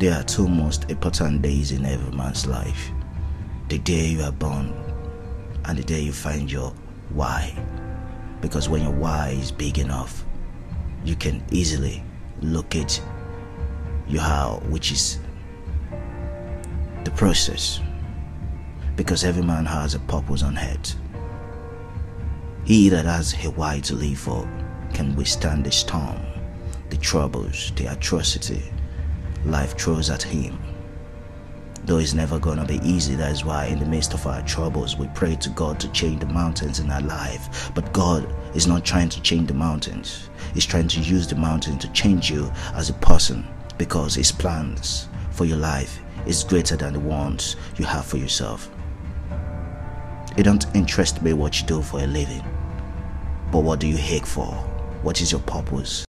There are two most important days in every man's life the day you are born and the day you find your why. Because when your why is big enough, you can easily locate your how, which is the process. Because every man has a purpose on earth. He that has a why to live for can withstand the storm, the troubles, the atrocity life throws at him. Though it's never gonna be easy, that is why in the midst of our troubles we pray to God to change the mountains in our life. But God is not trying to change the mountains, He's trying to use the mountain to change you as a person because His plans for your life is greater than the ones you have for yourself. It don't interest me what you do for a living, but what do you hate for? What is your purpose?